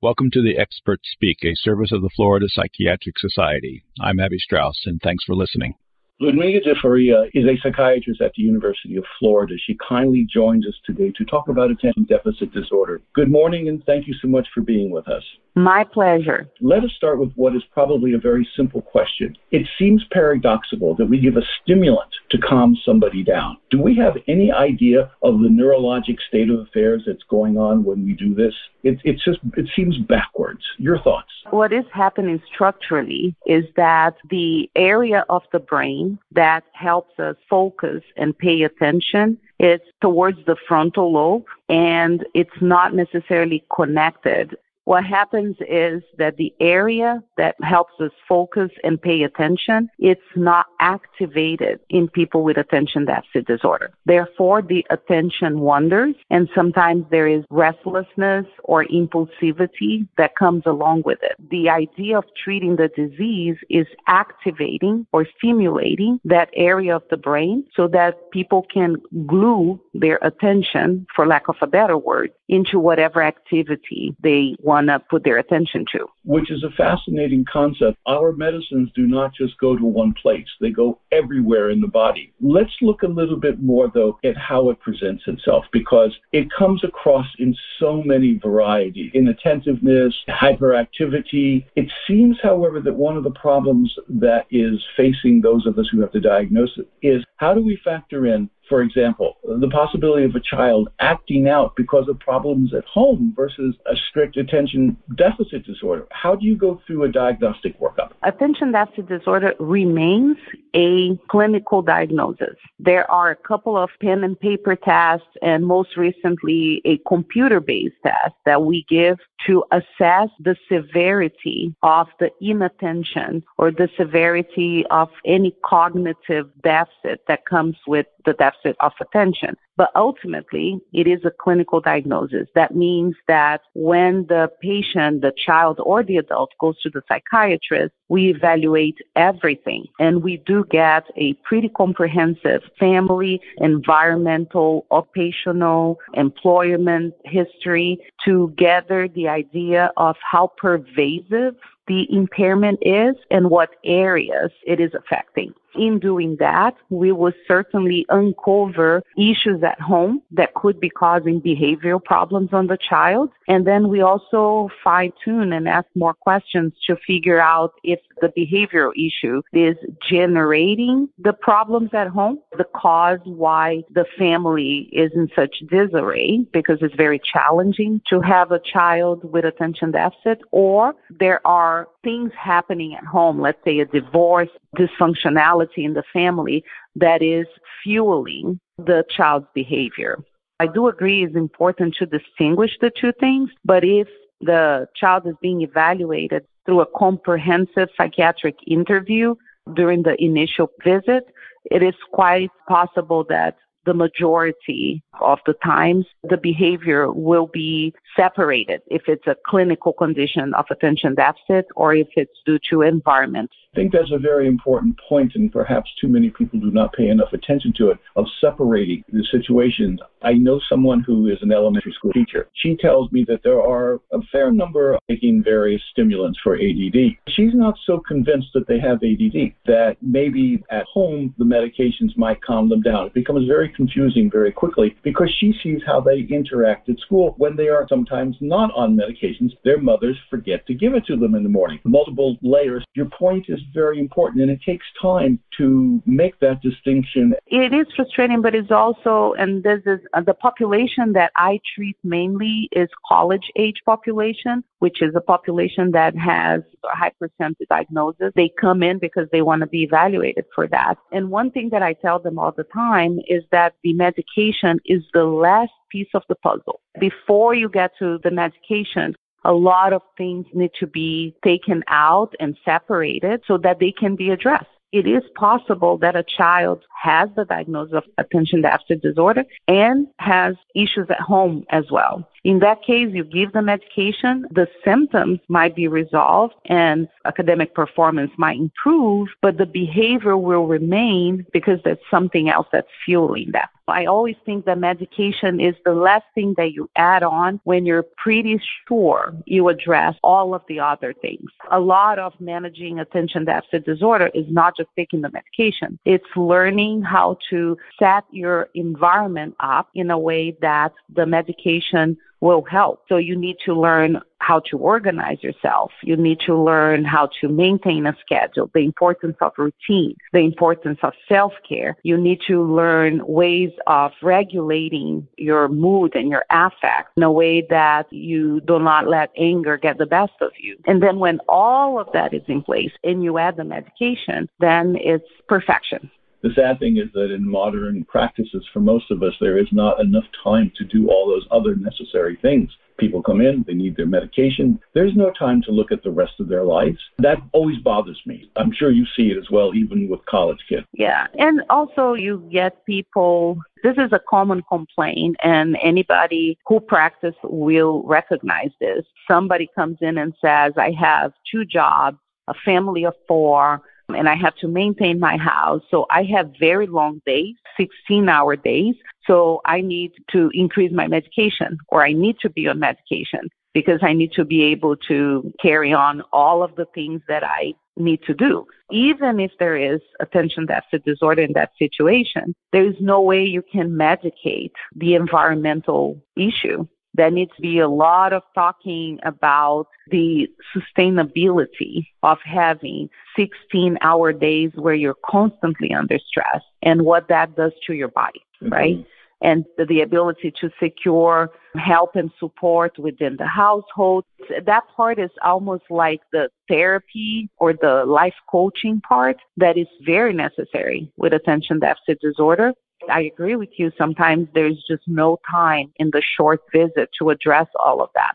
Welcome to the Experts Speak, a service of the Florida Psychiatric Society. I'm Abby Strauss, and thanks for listening. Ludmila de Faria is a psychiatrist at the University of Florida. She kindly joins us today to talk about attention deficit disorder. Good morning, and thank you so much for being with us. My pleasure. Let us start with what is probably a very simple question. It seems paradoxical that we give a stimulant to calm somebody down. Do we have any idea of the neurologic state of affairs that's going on when we do this? It, it's just, it seems backwards. Your thoughts? What is happening structurally is that the area of the brain that helps us focus and pay attention It's towards the frontal lobe and it's not necessarily connected what happens is that the area that helps us focus and pay attention, it's not activated in people with attention deficit disorder. Therefore, the attention wanders and sometimes there is restlessness or impulsivity that comes along with it. The idea of treating the disease is activating or stimulating that area of the brain so that people can glue their attention, for lack of a better word, into whatever activity they want to put their attention to. Which is a fascinating concept. Our medicines do not just go to one place, they go everywhere in the body. Let's look a little bit more, though, at how it presents itself because it comes across in so many varieties inattentiveness, hyperactivity. It seems, however, that one of the problems that is facing those of us who have to diagnose it is how do we factor in for example, the possibility of a child acting out because of problems at home versus a strict attention deficit disorder. How do you go through a diagnostic workup? Attention deficit disorder remains a clinical diagnosis. There are a couple of pen and paper tests and most recently a computer based test that we give to assess the severity of the inattention or the severity of any cognitive deficit that comes with the deficit of attention. But ultimately, it is a clinical diagnosis. That means that when the patient, the child or the adult goes to the psychiatrist, we evaluate everything and we do get a pretty comprehensive family, environmental, occupational, employment history to gather the idea of how pervasive the impairment is and what areas it is affecting. In doing that, we will certainly uncover issues at home that could be causing behavioral problems on the child. And then we also fine tune and ask more questions to figure out if the behavioral issue is generating the problems at home, the cause why the family is in such disarray, because it's very challenging to have a child with attention deficit, or there are things happening at home, let's say a divorce, dysfunctionality in the family that is fueling the child's behavior. I do agree it's important to distinguish the two things, but if the child is being evaluated through a comprehensive psychiatric interview during the initial visit, it is quite possible that the majority of the times the behavior will be separated if it's a clinical condition of attention deficit or if it's due to environment. I think that's a very important point, and perhaps too many people do not pay enough attention to it of separating the situations. I know someone who is an elementary school teacher. She tells me that there are a fair number taking various stimulants for ADD. She's not so convinced that they have ADD, that maybe at home the medications might calm them down. It becomes very confusing very quickly because she sees how they interact at school when they are sometimes not on medications. Their mothers forget to give it to them in the morning. Multiple layers. Your point is very important and it takes time to make that distinction. It is frustrating, but it's also, and this is uh, the population that I treat mainly is college age population, which is a population that has a high percentage diagnosis. They come in because they want to be evaluated for that. And one thing that I tell them all the time is that the medication is the last piece of the puzzle. Before you get to the medication, a lot of things need to be taken out and separated so that they can be addressed. It is possible that a child has the diagnosis of attention deficit disorder and has issues at home as well. In that case, you give the medication, the symptoms might be resolved and academic performance might improve, but the behavior will remain because there's something else that's fueling that. I always think that medication is the last thing that you add on when you're pretty sure you address all of the other things. A lot of managing attention deficit disorder is not just taking the medication. It's learning how to set your environment up in a way that the medication will help. So you need to learn how to organize yourself. You need to learn how to maintain a schedule, the importance of routine, the importance of self-care. You need to learn ways of regulating your mood and your affect in a way that you do not let anger get the best of you. And then when all of that is in place and you add the medication, then it's perfection. The sad thing is that in modern practices, for most of us, there is not enough time to do all those other necessary things. People come in, they need their medication. There's no time to look at the rest of their lives. That always bothers me. I'm sure you see it as well, even with college kids. Yeah. And also, you get people this is a common complaint, and anybody who practices will recognize this. Somebody comes in and says, I have two jobs, a family of four, and I have to maintain my house. So I have very long days, 16 hour days. So I need to increase my medication or I need to be on medication because I need to be able to carry on all of the things that I need to do. Even if there is attention deficit disorder in that situation, there is no way you can medicate the environmental issue there needs to be a lot of talking about the sustainability of having 16 hour days where you're constantly under stress and what that does to your body, mm-hmm. right? And the ability to secure help and support within the household. That part is almost like the therapy or the life coaching part that is very necessary with attention deficit disorder. I agree with you. Sometimes there's just no time in the short visit to address all of that.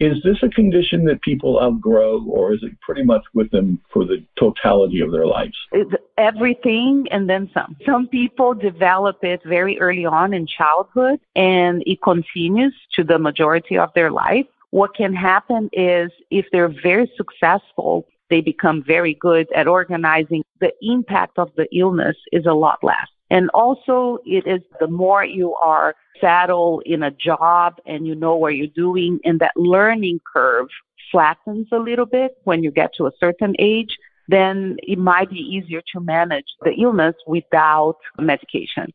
Is this a condition that people outgrow, or is it pretty much with them for the totality of their lives? It's everything and then some. Some people develop it very early on in childhood, and it continues to the majority of their life. What can happen is if they're very successful, they become very good at organizing. The impact of the illness is a lot less. And also, it is the more you are settled in a job and you know what you're doing, and that learning curve flattens a little bit when you get to a certain age, then it might be easier to manage the illness without medication.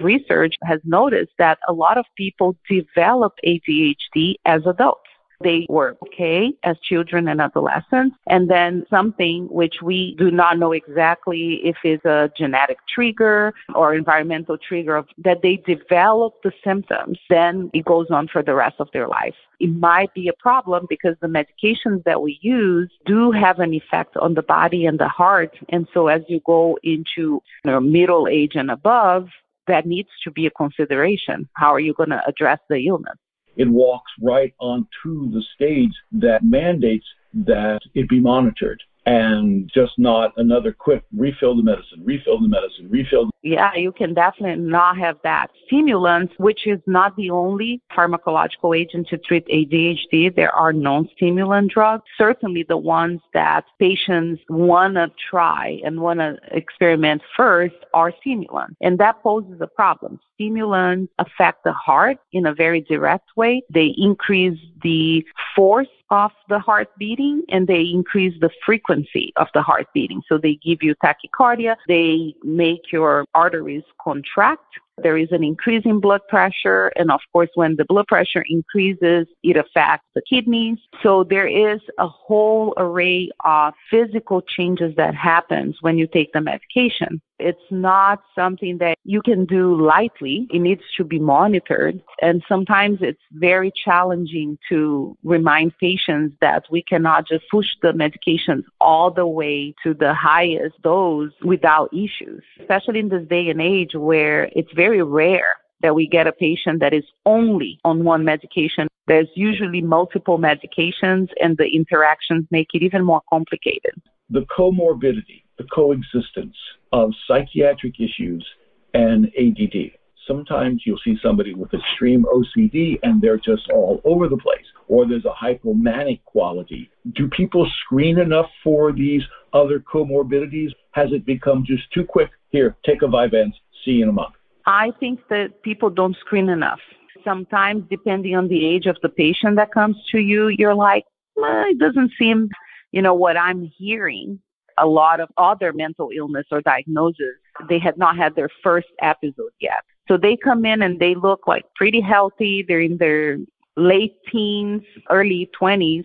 Research has noticed that a lot of people develop ADHD as adults they were okay as children and adolescents. And then something which we do not know exactly if it's a genetic trigger or environmental trigger of, that they develop the symptoms, then it goes on for the rest of their life. It might be a problem because the medications that we use do have an effect on the body and the heart. And so as you go into you know, middle age and above, that needs to be a consideration. How are you going to address the illness? It walks right onto the stage that mandates that it be monitored and just not another quick refill the medicine, refill the medicine, refill. The- Yeah, you can definitely not have that. Stimulants, which is not the only pharmacological agent to treat ADHD, there are non-stimulant drugs. Certainly the ones that patients want to try and want to experiment first are stimulants. And that poses a problem. Stimulants affect the heart in a very direct way. They increase the force of the heart beating and they increase the frequency of the heart beating. So they give you tachycardia, they make your arteries contract there is an increase in blood pressure. And of course, when the blood pressure increases, it affects the kidneys. So there is a whole array of physical changes that happens when you take the medication. It's not something that you can do lightly. It needs to be monitored. And sometimes it's very challenging to remind patients that we cannot just push the medications all the way to the highest dose without issues, especially in this day and age where it's very rare that we get a patient that is only on one medication. There's usually multiple medications, and the interactions make it even more complicated. The comorbidity the coexistence of psychiatric issues and ADD. Sometimes you'll see somebody with extreme OCD and they're just all over the place, or there's a hypomanic quality. Do people screen enough for these other comorbidities? Has it become just too quick? Here, take a Vyvanse, see you in a month. I think that people don't screen enough. Sometimes, depending on the age of the patient that comes to you, you're like, well, it doesn't seem, you know, what I'm hearing. A lot of other mental illness or diagnosis, they had not had their first episode yet. So they come in and they look like pretty healthy. They're in their late teens, early 20s,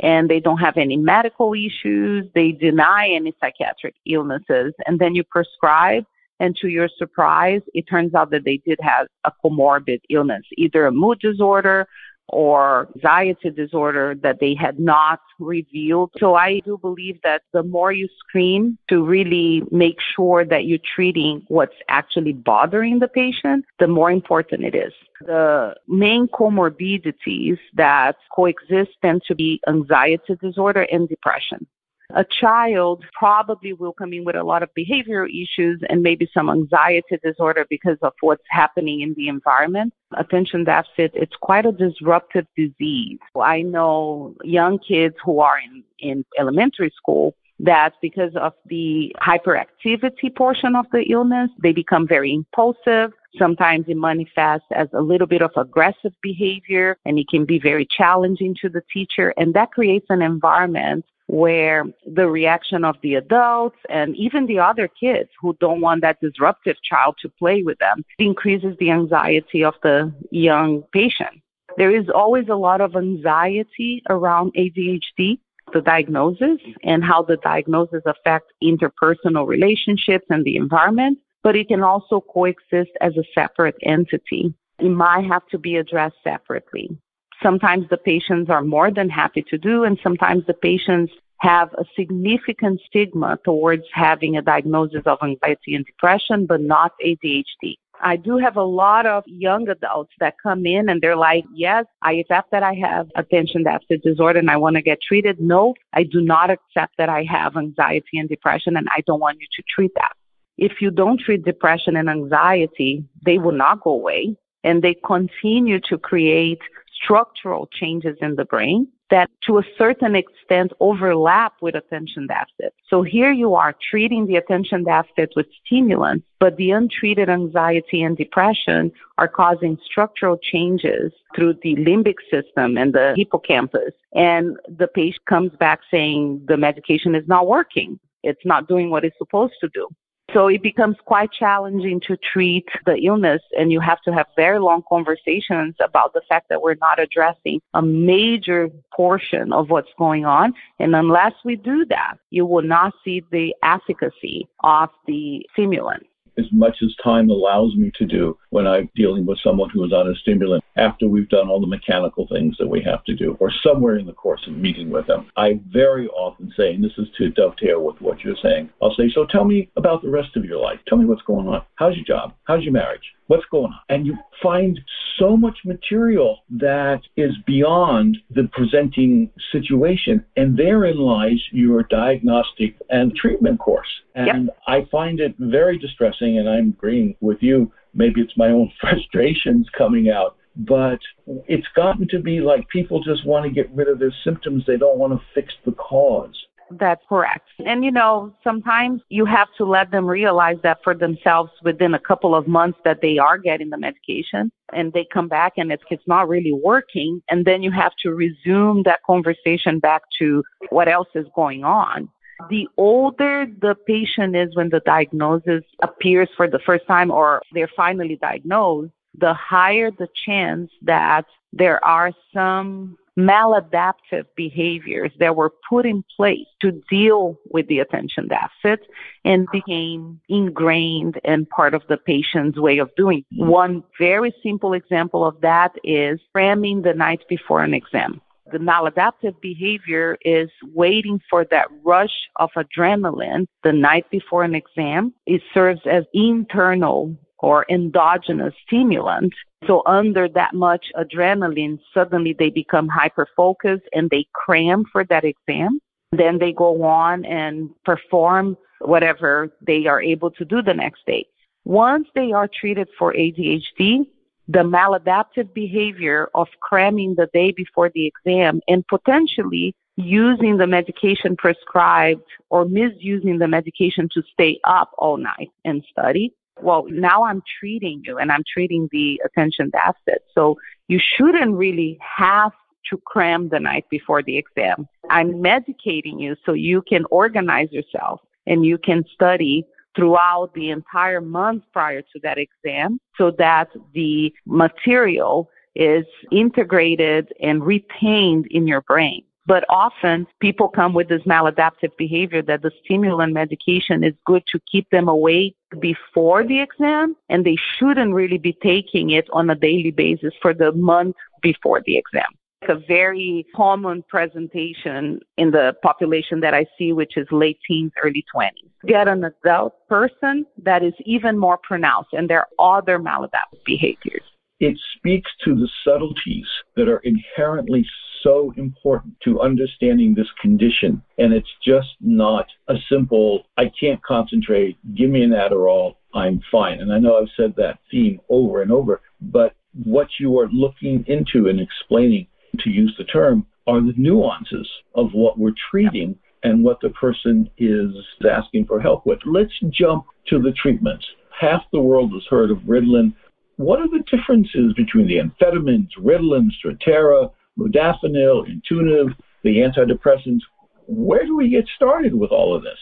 and they don't have any medical issues. They deny any psychiatric illnesses. And then you prescribe, and to your surprise, it turns out that they did have a comorbid illness, either a mood disorder or anxiety disorder that they had not revealed. So I do believe that the more you screen to really make sure that you're treating what's actually bothering the patient, the more important it is. The main comorbidities that coexist tend to be anxiety disorder and depression. A child probably will come in with a lot of behavioral issues and maybe some anxiety disorder because of what's happening in the environment. Attention deficit, it's quite a disruptive disease. I know young kids who are in, in elementary school that because of the hyperactivity portion of the illness, they become very impulsive. Sometimes it manifests as a little bit of aggressive behavior and it can be very challenging to the teacher. And that creates an environment where the reaction of the adults and even the other kids who don't want that disruptive child to play with them increases the anxiety of the young patient. There is always a lot of anxiety around ADHD, the diagnosis, and how the diagnosis affects interpersonal relationships and the environment, but it can also coexist as a separate entity. It might have to be addressed separately sometimes the patients are more than happy to do, and sometimes the patients have a significant stigma towards having a diagnosis of anxiety and depression, but not ADHD. I do have a lot of young adults that come in and they're like, yes, I accept that I have attention deficit disorder and I want to get treated. No, I do not accept that I have anxiety and depression and I don't want you to treat that. If you don't treat depression and anxiety, they will not go away and they continue to create structural changes in the brain that to a certain extent overlap with attention deficit. So here you are treating the attention deficit with stimulants, but the untreated anxiety and depression are causing structural changes through the limbic system and the hippocampus. And the patient comes back saying the medication is not working. It's not doing what it's supposed to do. So it becomes quite challenging to treat the illness, and you have to have very long conversations about the fact that we're not addressing a major portion of what's going on. And unless we do that, you will not see the efficacy of the stimulant as much as time allows me to do when I'm dealing with someone who is on a stimulant after we've done all the mechanical things that we have to do or somewhere in the course of meeting with them. I very often say, and this is to dovetail with what you're saying, I'll say, so tell me about the rest of your life. Tell me what's going on. How's your job? How's your marriage? What's going on? And you find so much material that is beyond the presenting situation. And therein lies your diagnostic and treatment course. And yep. I find it very distressing, and I'm agreeing with you. Maybe it's my own frustrations coming out but it's gotten to be like people just want to get rid of their symptoms. They don't want to fix the cause. That's correct. And you know, sometimes you have to let them realize that for themselves within a couple of months that they are getting the medication and they come back and it's, it's not really working. And then you have to resume that conversation back to what else is going on. The older the patient is when the diagnosis appears for the first time or they're finally diagnosed, the higher the chance that there are some maladaptive behaviors that were put in place to deal with the attention deficit and became ingrained and part of the patient's way of doing. One very simple example of that is cramming the night before an exam. The maladaptive behavior is waiting for that rush of adrenaline the night before an exam. It serves as internal or endogenous stimulant. So under that much adrenaline, suddenly they become hyper focused and they cram for that exam. Then they go on and perform whatever they are able to do the next day. Once they are treated for ADHD, the maladaptive behavior of cramming the day before the exam and potentially using the medication prescribed or misusing the medication to stay up all night and study. Well, now I'm treating you and I'm treating the attention deficit. So you shouldn't really have to cram the night before the exam. I'm medicating you so you can organize yourself and you can study throughout the entire month prior to that exam so that the material is integrated and retained in your brain. But often people come with this maladaptive behavior that the stimulant medication is good to keep them awake before the exam and they shouldn't really be taking it on a daily basis for the month before the exam It's a very common presentation in the population that I see, which is late teens, early 20s. Get an adult person that is even more pronounced, and there are other maladaptive behaviors. It speaks to the subtleties that are inherently so important to understanding this condition. And it's just not a simple, I can't concentrate, give me an Adderall, I'm fine. And I know I've said that theme over and over, but what you are looking into and explaining to use the term, are the nuances of what we're treating and what the person is asking for help with. Let's jump to the treatments. Half the world has heard of Ritalin. What are the differences between the amphetamines, Ritalin, Strattera, modafinil, Intuniv, the antidepressants? Where do we get started with all of this?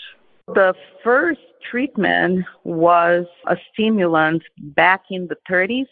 The first treatment was a stimulant back in the 30s.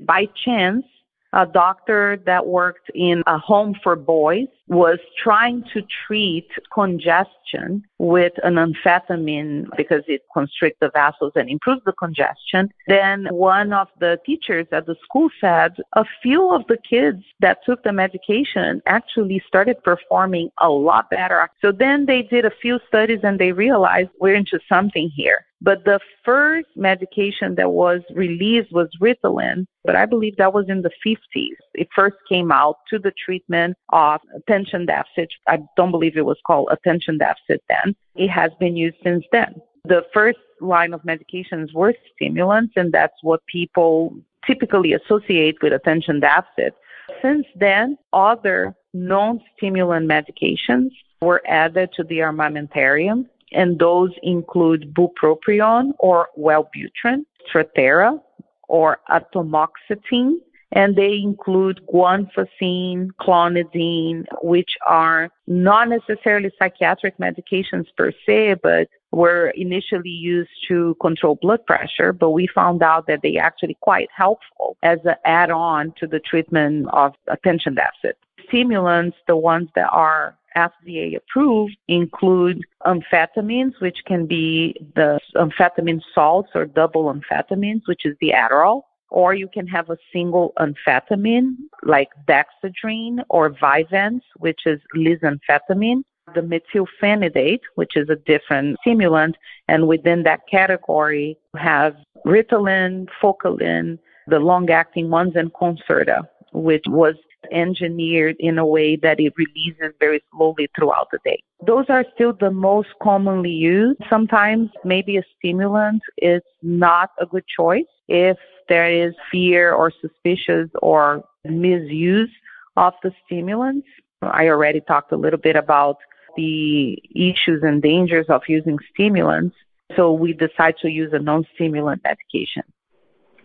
By chance, a doctor that worked in a home for boys was trying to treat congestion with an amphetamine because it constricts the vessels and improves the congestion. Then one of the teachers at the school said a few of the kids that took the medication actually started performing a lot better. So then they did a few studies and they realized we're into something here. But the first medication that was released was Ritalin, but I believe that was in the 50s. It first came out to the treatment of attention deficit. I don't believe it was called attention deficit then. It has been used since then. The first line of medications were stimulants, and that's what people typically associate with attention deficit. Since then, other non stimulant medications were added to the armamentarium and those include bupropion or Wellbutrin, Strattera, or atomoxetine, and they include guanfacine, clonidine, which are not necessarily psychiatric medications per se, but were initially used to control blood pressure, but we found out that they actually quite helpful as an add-on to the treatment of attention deficit. Stimulants, the ones that are FDA approved include amphetamines, which can be the amphetamine salts or double amphetamines, which is the Adderall, or you can have a single amphetamine like dexedrine or Vyvanse, which is lisdexamphetamine, the methylphenidate, which is a different stimulant, and within that category you have Ritalin, Focalin, the long-acting ones, and Concerta, which was engineered in a way that it releases very slowly throughout the day. Those are still the most commonly used. Sometimes maybe a stimulant is not a good choice if there is fear or suspicious or misuse of the stimulants. I already talked a little bit about the issues and dangers of using stimulants. So we decide to use a non-stimulant medication.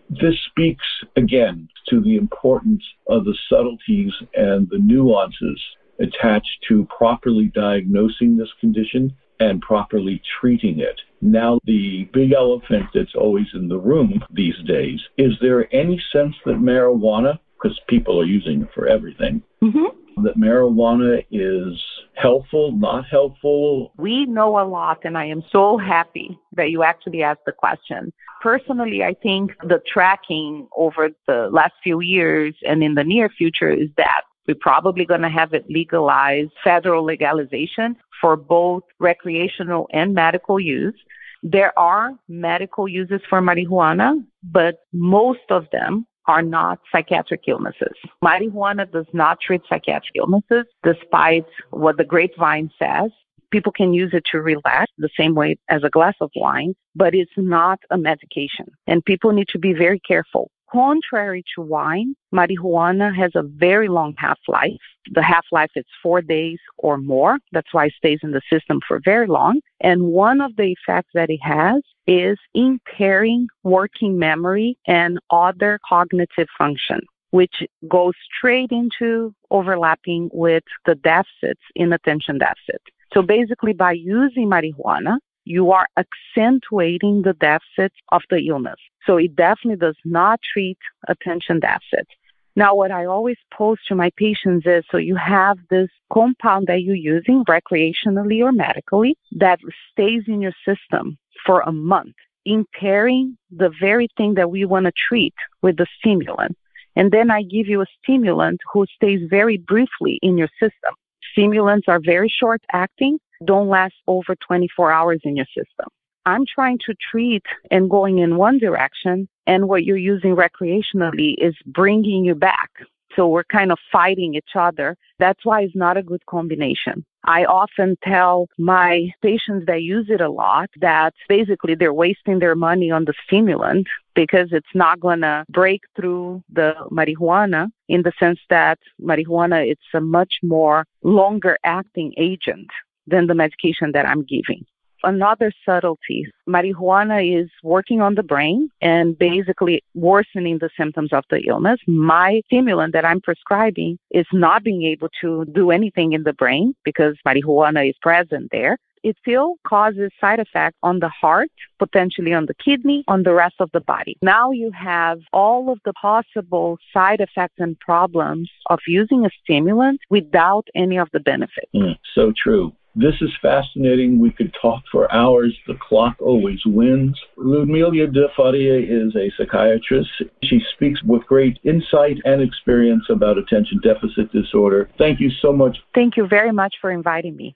This speaks again to the importance of the subtleties and the nuances attached to properly diagnosing this condition and properly treating it. Now, the big elephant that's always in the room these days is there any sense that marijuana, because people are using it for everything, mm-hmm. that marijuana is helpful, not helpful? We know a lot, and I am so happy that you actually asked the question. Personally, I think the tracking over the last few years and in the near future is that we're probably going to have it legalized, federal legalization for both recreational and medical use. There are medical uses for marijuana, but most of them are not psychiatric illnesses. Marijuana does not treat psychiatric illnesses, despite what the grapevine says. People can use it to relax the same way as a glass of wine, but it's not a medication. And people need to be very careful. Contrary to wine, marijuana has a very long half life. The half life is four days or more. That's why it stays in the system for very long. And one of the effects that it has is impairing working memory and other cognitive function which goes straight into overlapping with the deficits in attention deficit. So basically, by using marijuana, you are accentuating the deficits of the illness. So it definitely does not treat attention deficit. Now, what I always pose to my patients is so you have this compound that you're using recreationally or medically that stays in your system for a month, impairing the very thing that we want to treat with the stimulant. And then I give you a stimulant who stays very briefly in your system. Stimulants are very short acting, don't last over 24 hours in your system. I'm trying to treat and going in one direction, and what you're using recreationally is bringing you back. So we're kind of fighting each other. That's why it's not a good combination. I often tell my patients that use it a lot that basically they're wasting their money on the stimulant because it's not going to break through the marijuana in the sense that marijuana it's a much more longer acting agent than the medication that I'm giving another subtlety. Marijuana is working on the brain and basically worsening the symptoms of the illness. My stimulant that I'm prescribing is not being able to do anything in the brain because marijuana is present there. It still causes side effects on the heart, potentially on the kidney, on the rest of the body. Now you have all of the possible side effects and problems of using a stimulant without any of the benefits. Mm, so true. This is fascinating. We could talk for hours. The clock always wins. Ludmila de Faria is a psychiatrist. She speaks with great insight and experience about attention deficit disorder. Thank you so much. Thank you very much for inviting me.